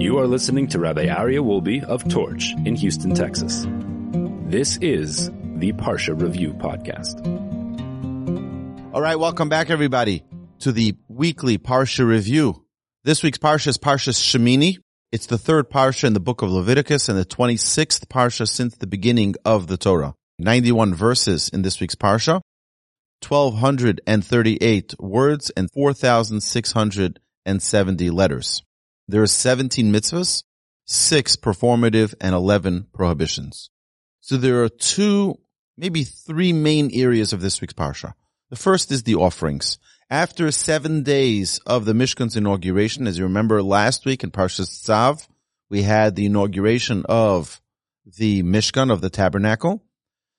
You are listening to Rabbi Aryeh Wolbe of Torch in Houston, Texas. This is the Parsha Review Podcast. All right, welcome back everybody to the weekly Parsha Review. This week's Parsha is Parsha Shemini. It's the third Parsha in the book of Leviticus and the 26th Parsha since the beginning of the Torah. 91 verses in this week's Parsha. 1238 words and 4,670 letters. There are 17 mitzvahs, 6 performative and 11 prohibitions. So there are two, maybe three main areas of this week's Parsha. The first is the offerings. After seven days of the Mishkan's inauguration, as you remember last week in Parshas Tzav, we had the inauguration of the Mishkan of the tabernacle.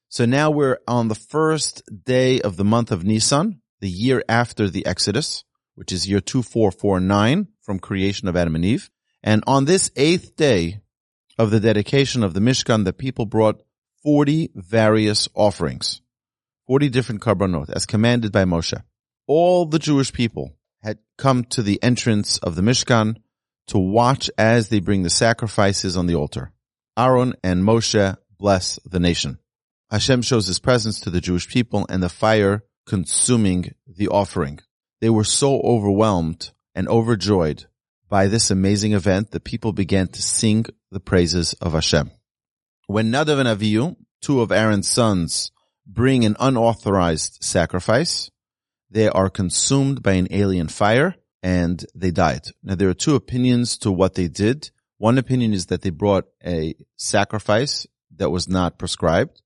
So now we're on the first day of the month of Nisan, the year after the Exodus, which is year 2449 from creation of Adam and Eve. And on this eighth day of the dedication of the Mishkan, the people brought 40 various offerings, 40 different korbanot as commanded by Moshe. All the Jewish people had come to the entrance of the Mishkan to watch as they bring the sacrifices on the altar. Aaron and Moshe bless the nation. Hashem shows his presence to the Jewish people and the fire consuming the offering. They were so overwhelmed and overjoyed by this amazing event the people began to sing the praises of Hashem. When Nadav and Avihu, two of Aaron's sons, bring an unauthorized sacrifice, they are consumed by an alien fire and they died. Now there are two opinions to what they did. One opinion is that they brought a sacrifice that was not prescribed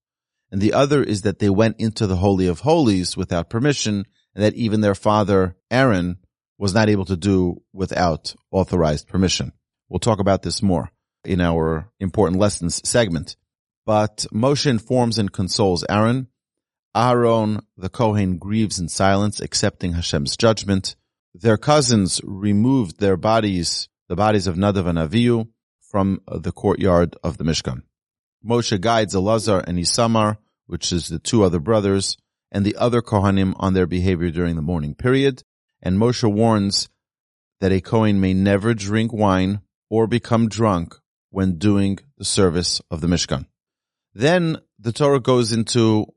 and the other is that they went into the Holy of Holies without permission, and that even their father, Aaron, was not able to do without authorized permission. We'll talk about this more in our important lessons segment. But Moshe informs and consoles Aaron. Aaron, the Kohen, grieves in silence, accepting Hashem's judgment. Their cousins removed their bodies, the bodies of Nadav and Avihu, from the courtyard of the Mishkan. Moshe guides Elazar and Isamar, which is the two other brothers, and the other Kohanim on their behavior during the mourning period. And Moshe warns that a Kohen may never drink wine or become drunk when doing the service of the Mishkan. Then the Torah goes into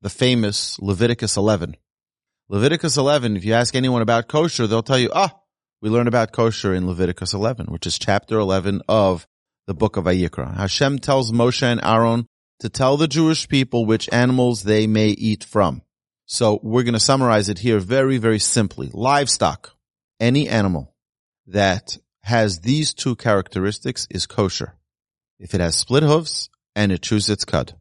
the famous Leviticus 11. Leviticus 11, if you ask anyone about kosher, they'll tell you, ah, we learn about kosher in Leviticus 11, which is chapter 11 of the book of Vayikra. Hashem tells Moshe and Aaron to tell the Jewish people which animals they may eat from. So we're going to summarize it here very, very simply. Livestock, any animal that has these two characteristics is kosher. If it has split hooves and it chews its cud.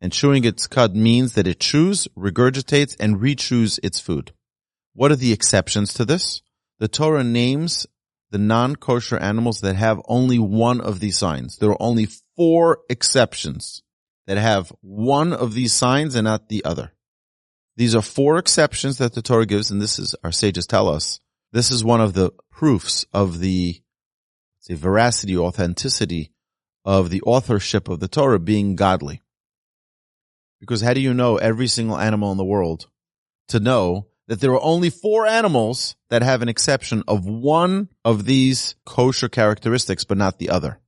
And chewing its cud means that it chews, regurgitates, and rechews its food. What are the exceptions to this? The Torah names the non-kosher animals that have only one of these signs. There are only four exceptions that have one of these signs and not the other. These are four exceptions that the Torah gives, and this is our sages tell us. This is one of the proofs of the say, veracity, authenticity of the authorship of the Torah being godly. Because how do you know every single animal in the world to know that there are only four animals that have an exception of one of these kosher characteristics, but not the other.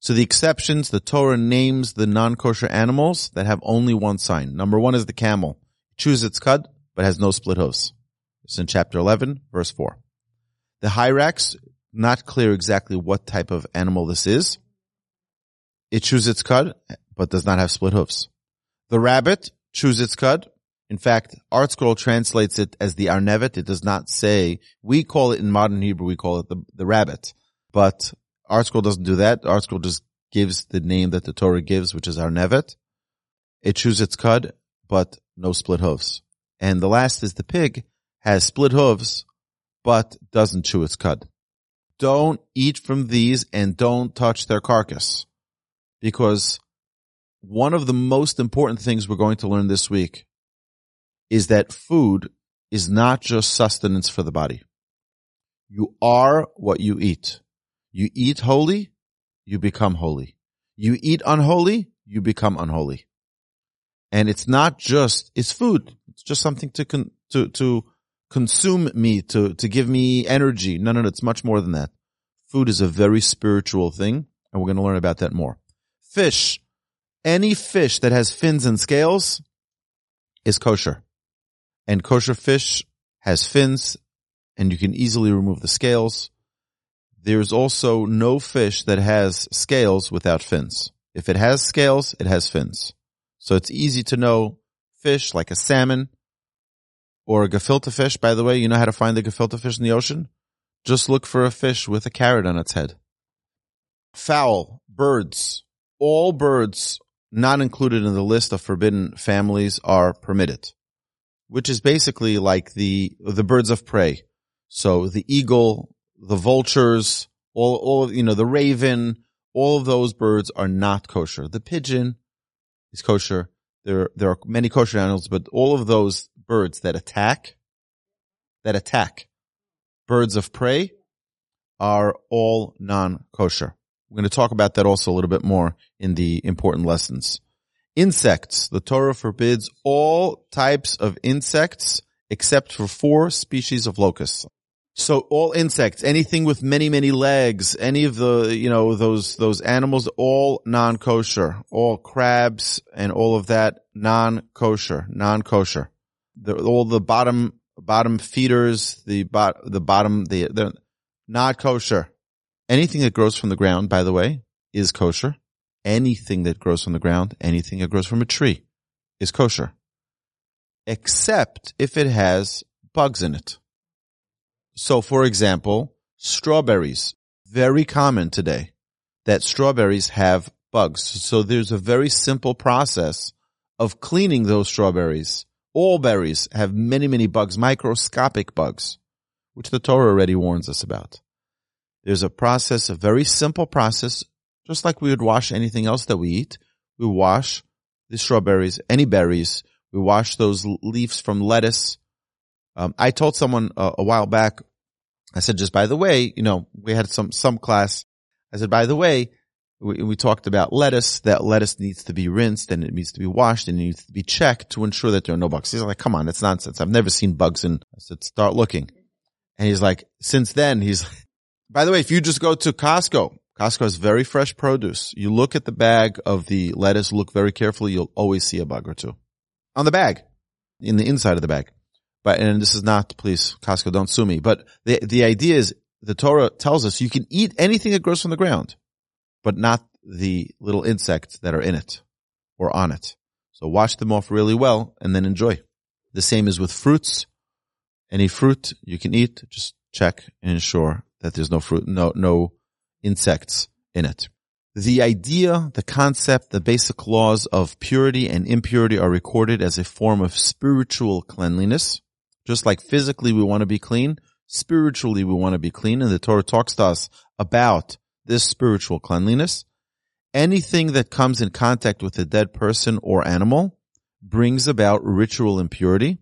So the exceptions, the Torah names the non-kosher animals that have only one sign. Number one is the camel. Chews its cud, but has no split hooves. It's in chapter 11, verse 4. The hyrax, not clear exactly what type of animal this is. It chews its cud, but does not have split hooves. The rabbit chews its cud, in fact, ArtScroll translates it as the Arnevet. It does not say, we call it in modern Hebrew, we call it the, the rabbit. But ArtScroll doesn't do that. ArtScroll just gives the name that the Torah gives, which is Arnevet. It chews its cud, but no split hooves. And the last is the pig, has split hooves, but doesn't chew its cud. Don't eat from these and don't touch their carcass. Because one of the most important things we're going to learn this week is that food is not just sustenance for the body. You are what you eat. You eat holy, you become holy. You eat unholy, you become unholy. And it's not just, it's food. It's just something to, con, to, to consume me, to, to give me energy. No, no, no. It's much more than that. Food is a very spiritual thing, and we're going to learn about that more. Fish. Any fish that has fins and scales is kosher. And kosher fish has fins, and you can easily remove the scales. There's also no fish that has scales without fins. If it has scales, it has fins. So it's easy to know fish like a salmon or a gefilte fish. By the way, you know how to find the gefilte fish in the ocean? Just look for a fish with a carrot on its head. Fowl, birds, all birds not included in the list of forbidden families are permitted, which is basically like the, the birds of prey. So the eagle, the vultures, all, all, you know, the raven, all of those birds are not kosher. The pigeon is kosher. There, there are many kosher animals, but all of those birds that attack, that attack birds of prey are all non-kosher. We're going to talk about that also a little bit more in the important lessons. Insects. The Torah forbids all types of insects except for four species of locusts. So all insects, anything with many, many legs, any of the, you know, those, those animals, all non-kosher, all crabs and all of that non-kosher, non-kosher. The, all the bottom, bottom feeders, the bot, the bottom, the, they're not kosher. Anything that grows from the ground, by the way, is kosher. Anything that grows from the ground, anything that grows from a tree is kosher. Except if it has bugs in it. So for example, strawberries, very common today that strawberries have bugs. So there's a very simple process of cleaning those strawberries. All berries have many, many bugs, microscopic bugs, which the Torah already warns us about. There's a process, a very simple process, just like we would wash anything else that we eat. We wash the strawberries, any berries. We wash those leaves from lettuce. Um, I told someone uh, a while back I said, just by the way, you know, we had some, some class. I said, by the way, we, we, talked about lettuce, that lettuce needs to be rinsed and it needs to be washed and it needs to be checked to ensure that there are no bugs. He's like, come on, that's nonsense. I've never seen bugs in, I said, start looking. And he's like, since then, he's, by the way, if you just go to Costco, Costco has very fresh produce. You look at the bag of the lettuce, look very carefully, you'll always see a bug or two on the bag, in the inside of the bag. But, and this is not, please, Costco, don't sue me. But the, the idea is the Torah tells us you can eat anything that grows from the ground, but not the little insects that are in it or on it. So wash them off really well and then enjoy. The same is with fruits. Any fruit you can eat, just check and ensure that there's no fruit, no, no insects in it. The idea, the concept, the basic laws of purity and impurity are recorded as a form of spiritual cleanliness. Just like physically we want to be clean, spiritually we want to be clean. And the Torah talks to us about this spiritual cleanliness. Anything that comes in contact with a dead person or animal brings about ritual impurity.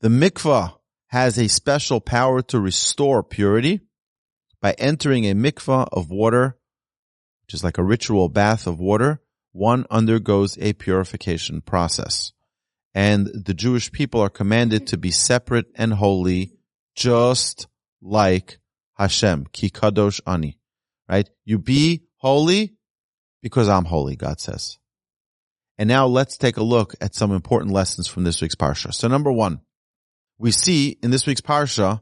The mikvah has a special power to restore purity by entering a mikvah of water, which is like a ritual bath of water. One undergoes a purification process and the Jewish people are commanded to be separate and holy, just like Hashem, ki kadosh ani, right? You be holy because I'm holy, God says. And now let's take a look at some important lessons from this week's Parsha. So number one, we see in this week's Parsha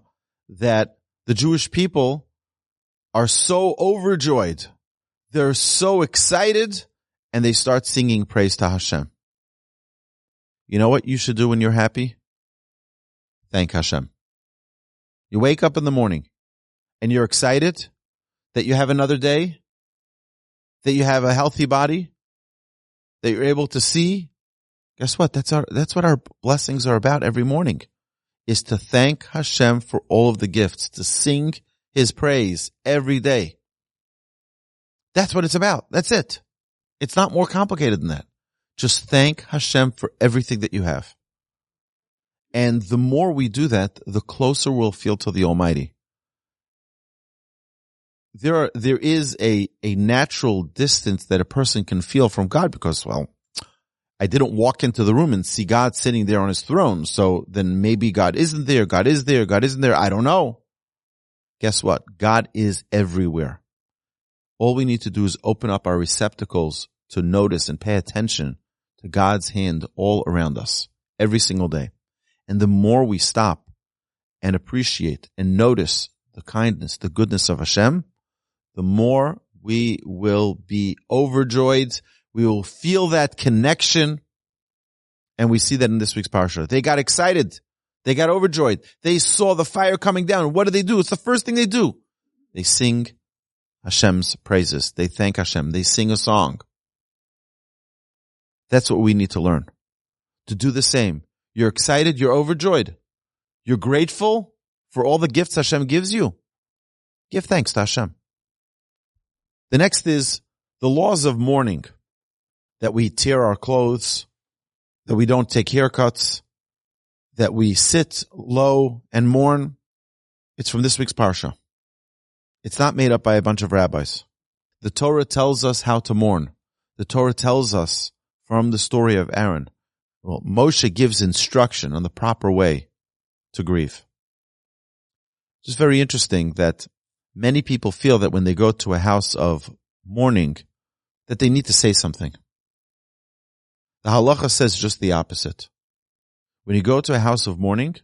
that the Jewish people are so overjoyed. They're so excited and they start singing praise to Hashem. You know what you should do when you're happy? Thank Hashem. You wake up in the morning and you're excited that you have another day, that you have a healthy body, that you're able to see. Guess what? That's our, that's what our blessings are about every morning is to thank Hashem for all of the gifts, to sing his praise every day. That's what it's about. That's it. It's not more complicated than that. Just thank Hashem for everything that you have. And the more we do that, the closer we'll feel to the Almighty. There are, there is a, a natural distance that a person can feel from God because, well, I didn't walk into the room and see God sitting there on his throne. So then maybe God isn't there. God is there. God isn't there. I don't know. Guess what? God is everywhere. All we need to do is open up our receptacles to notice and pay attention to God's hand all around us every single day. And the more we stop and appreciate and notice the kindness, the goodness of Hashem, the more we will be overjoyed. We will feel that connection. And we see that in this week's parsha. They got excited. They got overjoyed. They saw the fire coming down. What do they do? It's the first thing they do. They sing Hashem's praises. They thank Hashem. They sing a song. That's what we need to learn. To do the same. You're excited. You're overjoyed. You're grateful for all the gifts Hashem gives you. Give thanks to Hashem. The next is the laws of mourning. That we tear our clothes, that we don't take haircuts, that we sit low and mourn. It's from this week's Parsha. It's not made up by a bunch of rabbis. The Torah tells us how to mourn. The Torah tells us from the story of Aaron. Well, Moshe gives instruction on the proper way to grieve. It's very interesting that many people feel that when they go to a house of mourning, that they need to say something. The halacha says just the opposite. When you go to a house of mourning,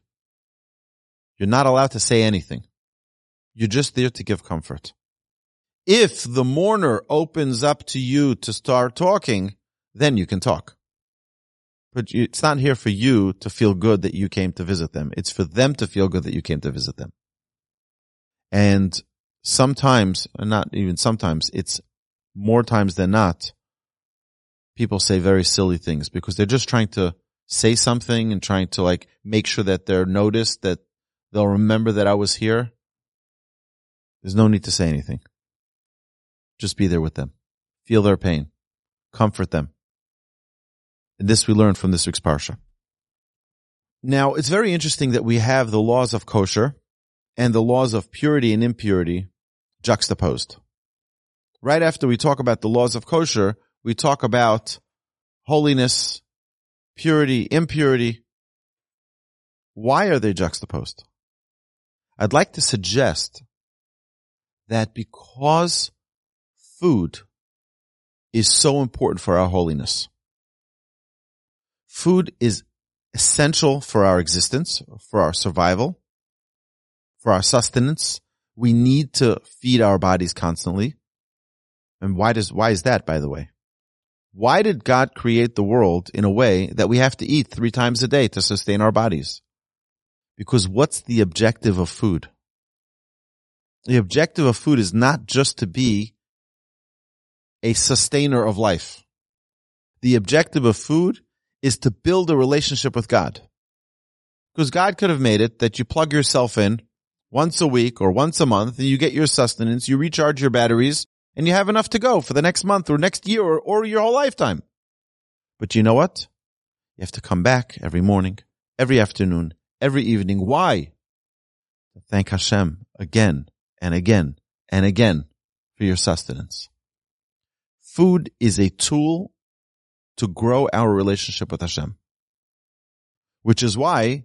you're not allowed to say anything. You're just there to give comfort. If the mourner opens up to you to start talking, then you can talk. But it's not here for you to feel good that you came to visit them. It's for them to feel good that you came to visit them. And sometimes, not even sometimes, it's more times than not, people say very silly things because they're just trying to say something and trying to like make sure that they're noticed, that they'll remember that I was here. There's no need to say anything. Just be there with them. Feel their pain. Comfort them. This we learn from this week's Parsha. Now, it's very interesting that we have the laws of kosher and the laws of purity and impurity juxtaposed. Right after we talk about the laws of kosher, we talk about holiness, purity, impurity. Why are they juxtaposed? I'd like to suggest that because food is so important for our holiness, food is essential for our existence, for our survival, for our sustenance. We need to feed our bodies constantly. And why does, why is that, by the way? Why did God create the world in a way that we have to eat three times a day to sustain our bodies? Because what's the objective of food? The objective of food is not just to be a sustainer of life. The objective of food is to build a relationship with God. Because God could have made it that you plug yourself in once a week or once a month and you get your sustenance, you recharge your batteries and you have enough to go for the next month or next year or, or your whole lifetime. But you know what? You have to come back every morning, every afternoon, every evening. Why? Thank Hashem again and again and again for your sustenance. Food is a tool to grow our relationship with Hashem. Which is why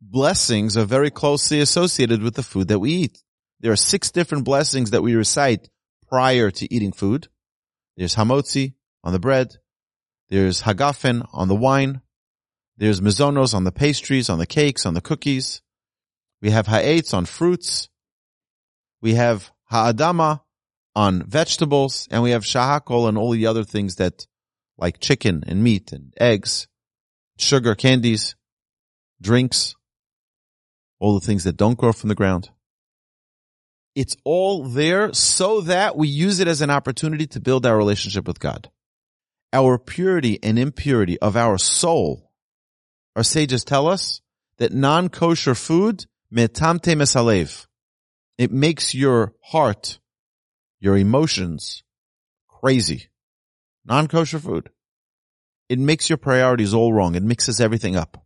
blessings are very closely associated with the food that we eat. There are six different blessings that we recite prior to eating food. There's hamotzi on the bread. There's hagafen on the wine. There's mizonos on the pastries, on the cakes, on the cookies. We have ha'etz on fruits. We have ha'adama on vegetables. And we have shahakol and all the other things that like chicken and meat and eggs, sugar, candies, drinks all the things that don't grow from the ground. It's all there so that we use it as an opportunity to build our relationship with God. Our purity and impurity of our soul, our sages tell us that non-kosher food, metamte mesalev, it makes your heart, your emotions crazy. Non-kosher food. It makes your priorities all wrong. It mixes everything up.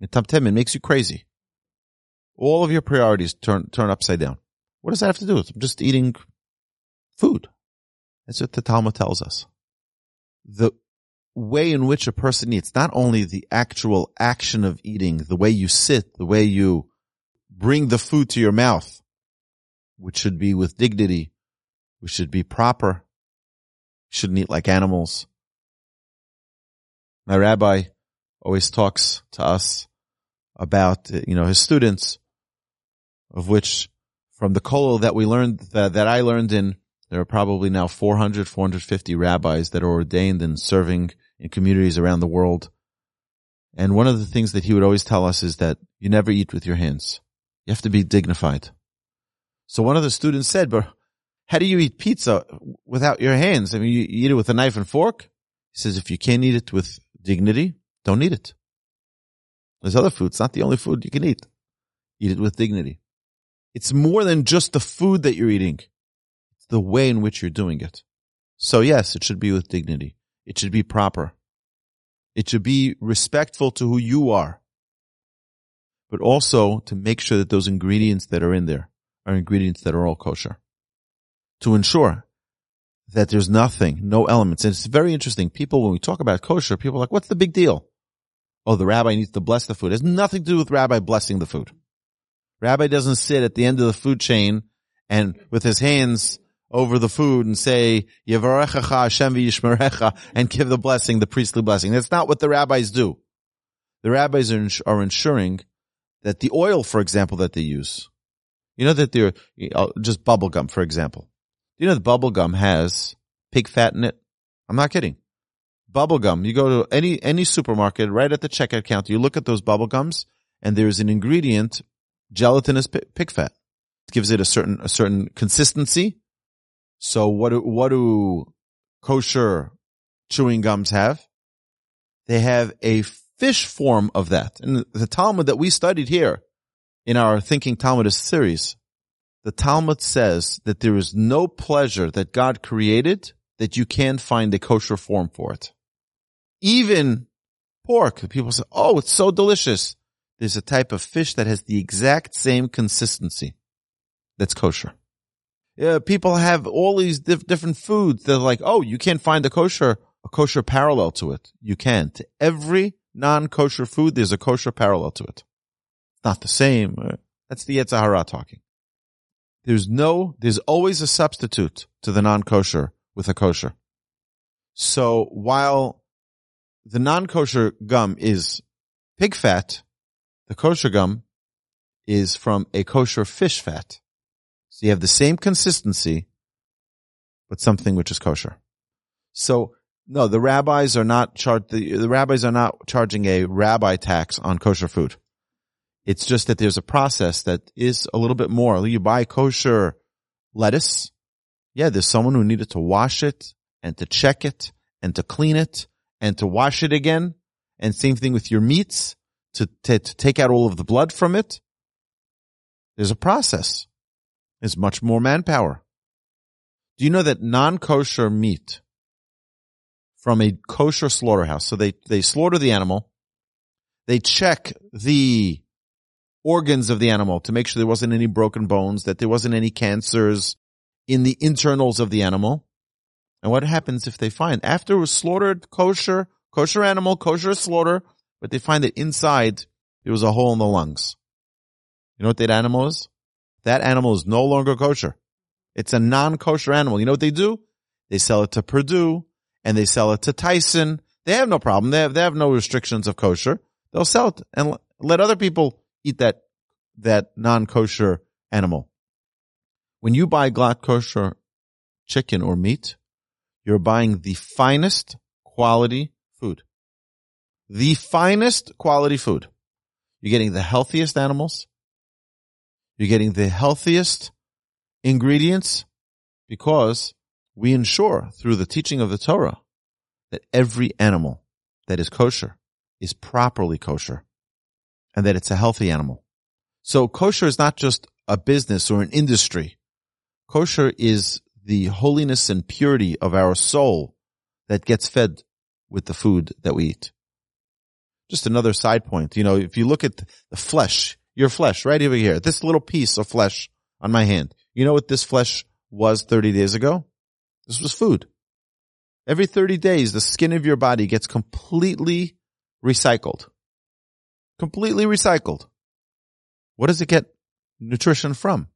It makes you crazy all of your priorities turn turn upside down. What does that have to do with I'm just eating food? That's what the Talmud tells us. The way in which a person eats, not only the actual action of eating, the way you sit, the way you bring the food to your mouth, which should be with dignity, which should be proper, shouldn't eat like animals. My rabbi always talks to us about, you know, his students, of which from the kollel that we learned, that, that I learned in, there are probably now 400, 450 rabbis that are ordained and serving in communities around the world. And one of the things that he would always tell us is that you never eat with your hands. You have to be dignified. So one of the students said, but how do you eat pizza without your hands? I mean, you eat it with a knife and fork? He says, if you can't eat it with dignity, don't eat it. There's other food. It's not the only food you can eat. Eat it with dignity. It's more than just the food that you're eating. It's the way in which you're doing it. So yes, it should be with dignity. It should be proper. It should be respectful to who you are. But also to make sure that those ingredients that are in there are ingredients that are all kosher. To ensure that there's nothing, no elements. And it's very interesting. People, when we talk about kosher, people are like, what's the big deal? Oh, the rabbi needs to bless the food. It has nothing to do with rabbi blessing the food. Rabbi doesn't sit at the end of the food chain and with his hands over the food and say, Hashem and give the blessing, the priestly blessing. That's not what the rabbis do. The rabbis are, are ensuring that the oil, for example, that they use, you know that they're, just bubble gum, for example. You know the bubble gum has pig fat in it? I'm not kidding. Bubble gum. You go to any, any supermarket right at the checkout counter, you look at those bubble gums and there's an ingredient, gelatinous pig fat. It gives it a certain, a certain consistency so what do, what do kosher chewing gums have? They have a fish form of that. And the Talmud that we studied here in our Thinking Talmudist series, the Talmud says that there is no pleasure that God created that you can't find a kosher form for it. Even pork, people say, oh, it's so delicious. There's a type of fish that has the exact same consistency that's kosher Yeah, people have all these dif- different foods. They're like, oh, you can't find a kosher, a kosher parallel to it. You can. To every non-kosher food, there's a kosher parallel to it. Not the same. Uh, that's the Yetzer Hara talking. There's no, there's always a substitute to the non-kosher with a kosher. So while the non-kosher gum is pig fat, the kosher gum is from a kosher fish fat. So you have the same consistency, but something which is kosher. So no, the rabbis are not char- the, the rabbis are not charging a rabbi tax on kosher food. It's just that there's a process that is a little bit more. You buy kosher lettuce. Yeah, there's someone who needed to wash it and to check it and to clean it and to wash it again. And same thing with your meats to, to, to take out all of the blood from it. There's a process is much more manpower. Do you know that non-kosher meat from a kosher slaughterhouse, so they, they slaughter the animal, they check the organs of the animal to make sure there wasn't any broken bones, that there wasn't any cancers in the internals of the animal. And what happens if they find after it was slaughtered kosher, kosher animal, kosher slaughter, but they find that inside there was a hole in the lungs. You know what that animal is? that animal is no longer kosher. It's a non-kosher animal. You know what they do? They sell it to Perdue and they sell it to Tyson. They have no problem. They have, they have no restrictions of kosher. They'll sell it and let other people eat that, that non-kosher animal. When you buy glatt kosher chicken or meat, you're buying the finest quality food. The finest quality food. You're getting the healthiest animals. You're getting the healthiest ingredients because we ensure through the teaching of the Torah that every animal that is kosher is properly kosher and that it's a healthy animal. So kosher is not just a business or an industry. Kosher is the holiness and purity of our soul that gets fed with the food that we eat. Just another side point. You know, if you look at the flesh, your flesh right over here, this little piece of flesh on my hand. You know what this flesh was 30 days ago? This was food. Every 30 days, the skin of your body gets completely recycled. Completely recycled. What does it get nutrition from?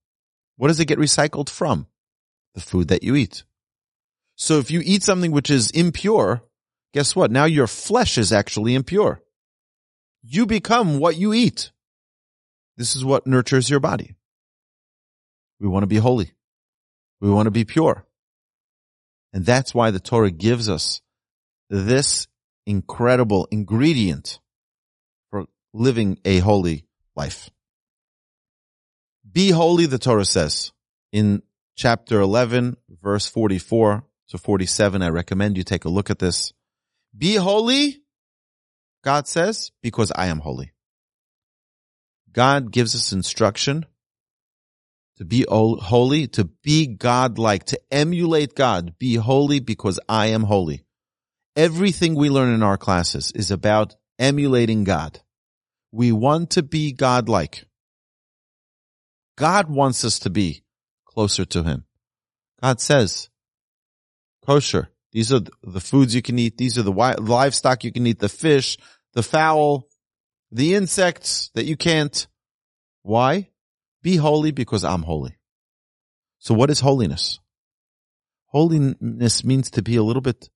What does it get recycled from? The food that you eat. So if you eat something which is impure, guess what? Now your flesh is actually impure. You become what you eat. This is what nurtures your body. We want to be holy. We want to be pure. And that's why the Torah gives us this incredible ingredient living a holy life. Be holy, the Torah says in chapter 11, verse 44 to 47. I recommend you take a look at this. Be holy, God says, because I am holy. God gives us instruction to be holy, to be God-like, to emulate God. Be holy because I am holy. Everything we learn in our classes is about emulating God. We want to be God-like. God wants us to be closer to Him. God says, kosher. These are the foods you can eat. These are the livestock you can eat, the fish, the fowl, the insects that you can't. Why? Be holy because I'm holy. So what is holiness? Holiness means to be a little bit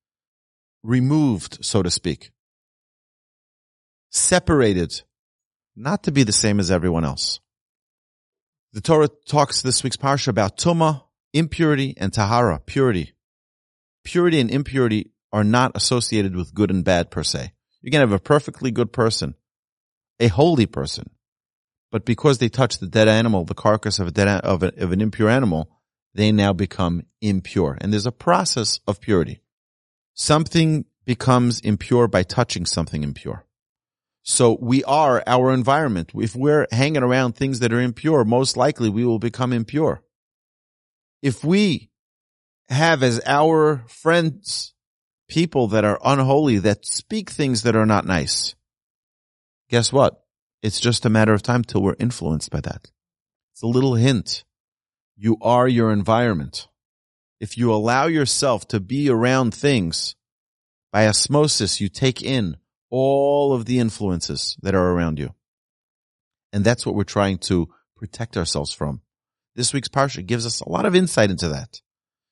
removed, so to speak. Separated, not to be the same as everyone else. The Torah talks this week's parsha about tuma, impurity, and tahara, purity. Purity and impurity are not associated with good and bad per se. You can have a perfectly good person, a holy person, but because they touch the dead animal, the carcass of a dead of, a, of an impure animal, they now become impure. And there's a process of purity. Something becomes impure by touching something impure. So we are our environment. If we're hanging around things that are impure, most likely we will become impure. If we have as our friends people that are unholy, that speak things that are not nice, guess what? It's just a matter of time till we're influenced by that. It's a little hint. You are your environment. If you allow yourself to be around things by osmosis, you take in all of the influences that are around you. And that's what we're trying to protect ourselves from. This week's parsha gives us a lot of insight into that.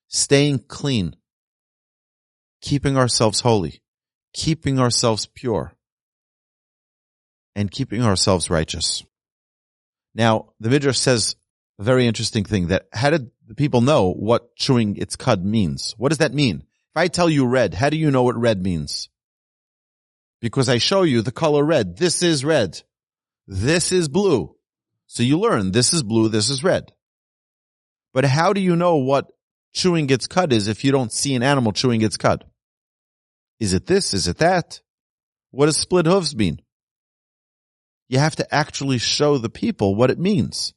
Staying clean, keeping ourselves holy, keeping ourselves pure, and keeping ourselves righteous. Now, the Midrash says a very interesting thing that how did the people know what chewing its cud means? What does that mean? If I tell you red, how do you know what red means? Because I show you the color red. This is red. This is blue. So you learn this is blue, this is red. But how do you know what chewing its cud is if you don't see an animal chewing its cud? Is it this? Is it that? What does split hooves mean? You have to actually show the people what it means.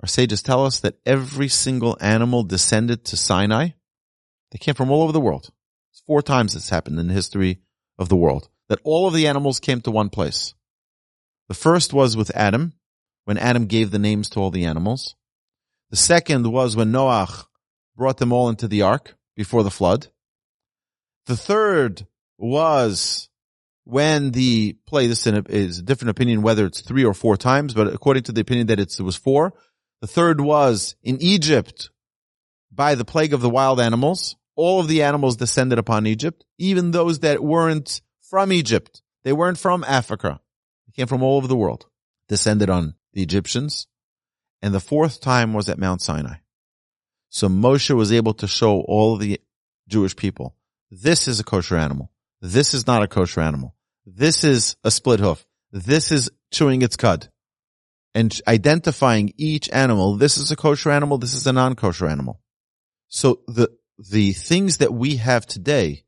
Our sages tell us that every single animal descended to Sinai. They came from all over the world. It's four times this happened in the history of the world. That all of the animals came to one place. The first was with Adam, when Adam gave the names to all the animals. The second was when Noach brought them all into the ark before the flood. The third was when the play, this is a different opinion whether it's three or four times, but according to the opinion that it was four. The third was in Egypt by the plague of the wild animals. All of the animals descended upon Egypt, even those that weren't from Egypt. They weren't from Africa. They came from all over the world, descended on the Egyptians. And the fourth time was at Mount Sinai. So Moshe was able to show all the Jewish people, this is a kosher animal. This is not a kosher animal. This is a split hoof. This is chewing its cud. And identifying each animal, this is a kosher animal, this is a non-kosher animal. So the, the things that we have today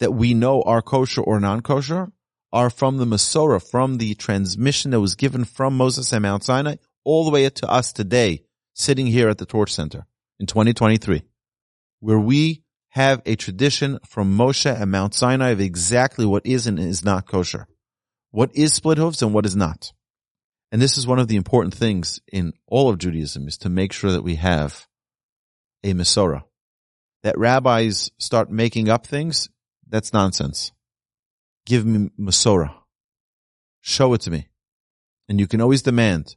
that we know are kosher or non-kosher are from the Masorah, from the transmission that was given from Moses and Mount Sinai all the way up to us today, sitting here at the Torch Center in 2023, where we have a tradition from Moshe and Mount Sinai of exactly what is and is not kosher. What is split hooves and what is not. And this is one of the important things in all of Judaism is to make sure that we have a Masorah. That rabbis start making up things, that's nonsense. Give me Masorah. Show it to me. And you can always demand,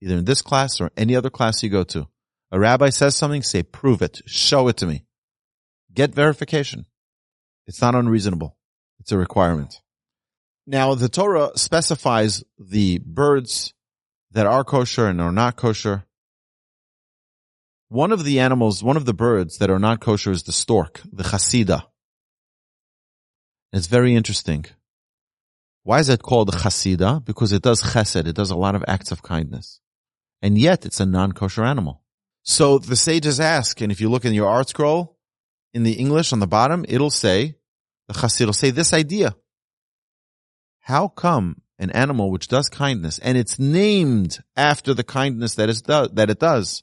either in this class or any other class you go to, A rabbi says something, say, prove it, show it to me. Get verification. It's not unreasonable. It's a requirement. Now, the Torah specifies the birds that are kosher and are not kosher. One of the animals, one of the birds that are not kosher is the stork, the chasida. It's very interesting. Why is it called chasida? Because it does chesed. It does a lot of acts of kindness. And yet it's a non-kosher animal. So the sages ask, and if you look in your ArtScroll, in the English on the bottom, it'll say, the chassid will say this idea. How come an animal which does kindness and it's named after the kindness do, that it does,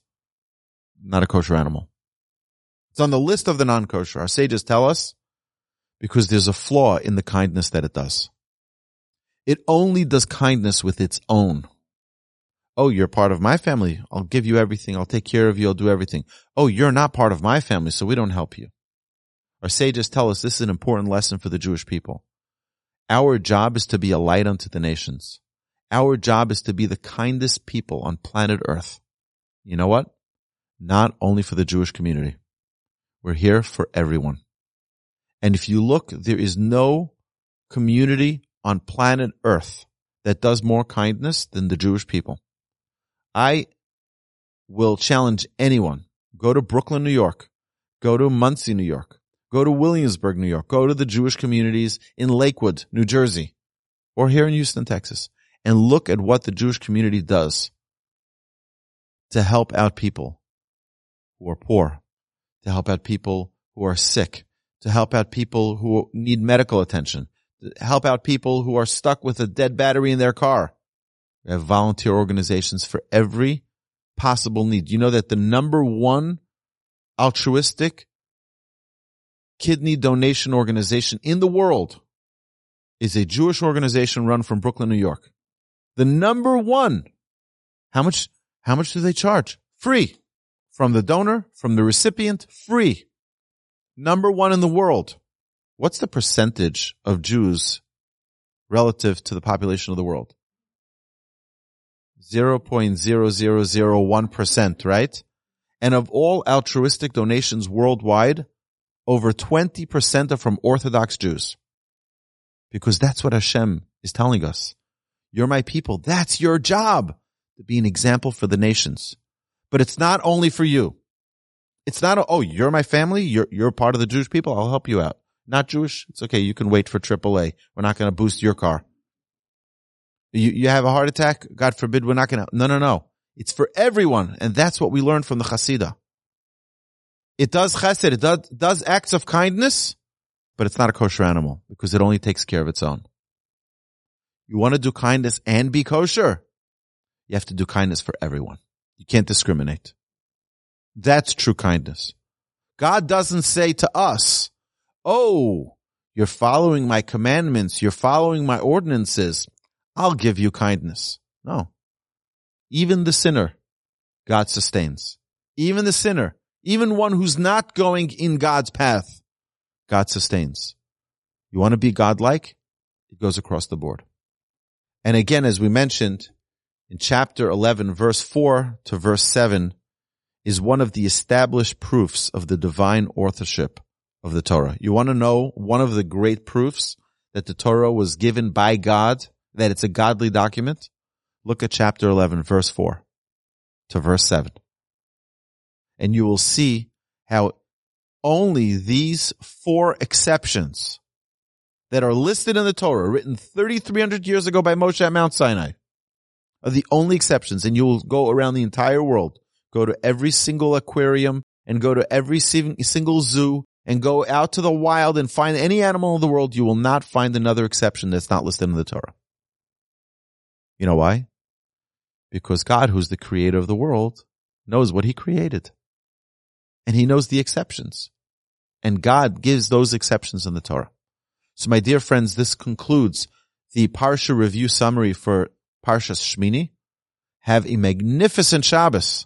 not a kosher animal? It's on the list of the non-kosher. Our sages tell us because there's a flaw in the kindness that it does. It only does kindness with its own. Oh, you're part of my family. I'll give you everything. I'll take care of you. I'll do everything. Oh, you're not part of my family, so we don't help you. Our sages tell us this is an important lesson for the Jewish people. Our job is to be a light unto the nations. Our job is to be the kindest people on planet earth. You know what? Not only for the Jewish community. We're here for everyone. And if you look, there is no community on planet earth that does more kindness than the Jewish people. I will challenge anyone. Go to Brooklyn, New York. Go to Monsey, New York. Go to Williamsburg, New York. Go to the Jewish communities in Lakewood, New Jersey, or here in Houston, Texas, and look at what the Jewish community does to help out people who are poor, to help out people who are sick, to help out people who need medical attention, to help out people who are stuck with a dead battery in their car. We have volunteer organizations for every possible need. You know that the number one altruistic kidney donation organization in the world is a Jewish organization run from Brooklyn, New York. The number one. How much, how much do they charge? Free. From the donor, from the recipient, free. Number one in the world. What's the percentage of Jews relative to the population of the world? 0.0001%, right? And of all altruistic donations worldwide, over 20% are from Orthodox Jews. Because that's what Hashem is telling us. You're my people. That's your job to be an example for the nations. But it's not only for you. It's not, a, oh, you're my family. You're, you're part of the Jewish people. I'll help you out. Not Jewish. It's okay. You can wait for AAA. We're not going to boost your car. You, you have a heart attack. God forbid we're not going to. No, no, no. It's for everyone. And that's what we learned from the Hasidah. It does chesed. It does, does acts of kindness, but it's not a kosher animal because it only takes care of its own. You want to do kindness and be kosher? You have to do kindness for everyone. You can't discriminate. That's true kindness. God doesn't say to us, Oh, you're following my commandments. You're following my ordinances. I'll give you kindness. No. Even the sinner, God sustains. Even the sinner, even one who's not going in God's path, God sustains. You want to be godlike? It goes across the board. And again, as we mentioned in chapter 11, verse 4 to verse 7 is one of the established proofs of the divine authorship of the Torah. You want to know one of the great proofs that the Torah was given by God that it's a godly document, look at chapter 11, verse 4 to verse 7. And you will see how only these four exceptions that are listed in the Torah, written 3,300 years ago by Moshe at Mount Sinai, are the only exceptions. And you will go around the entire world, go to every single aquarium and go to every single zoo and go out to the wild and find any animal in the world. You will not find another exception that's not listed in the Torah. You know why? Because God, who's the creator of the world, knows what he created. And he knows the exceptions. And God gives those exceptions in the Torah. So my dear friends, this concludes the Parsha review summary for Parsha Shmini. Have a magnificent Shabbos.